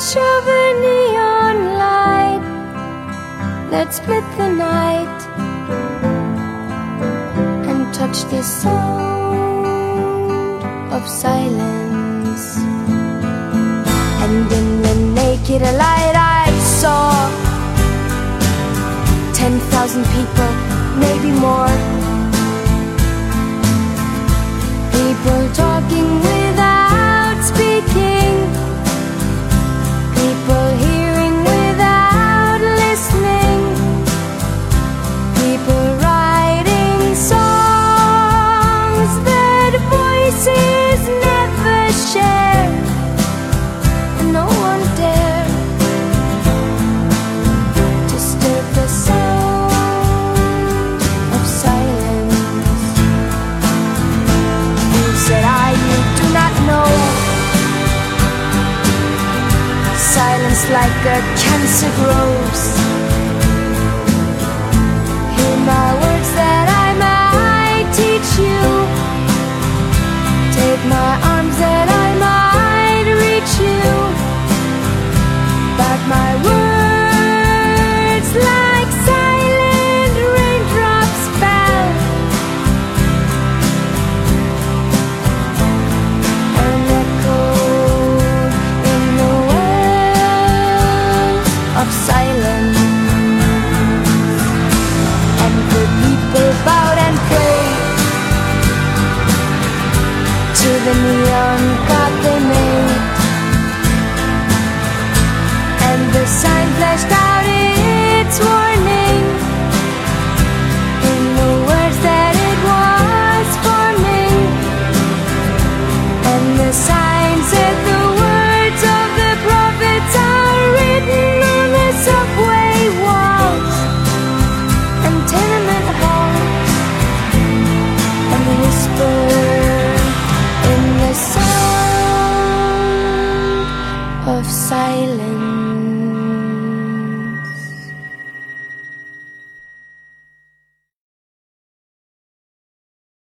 flash of a neon light that split the night and touched the sound of silence. And in the naked light like a cancer grows. Of silence.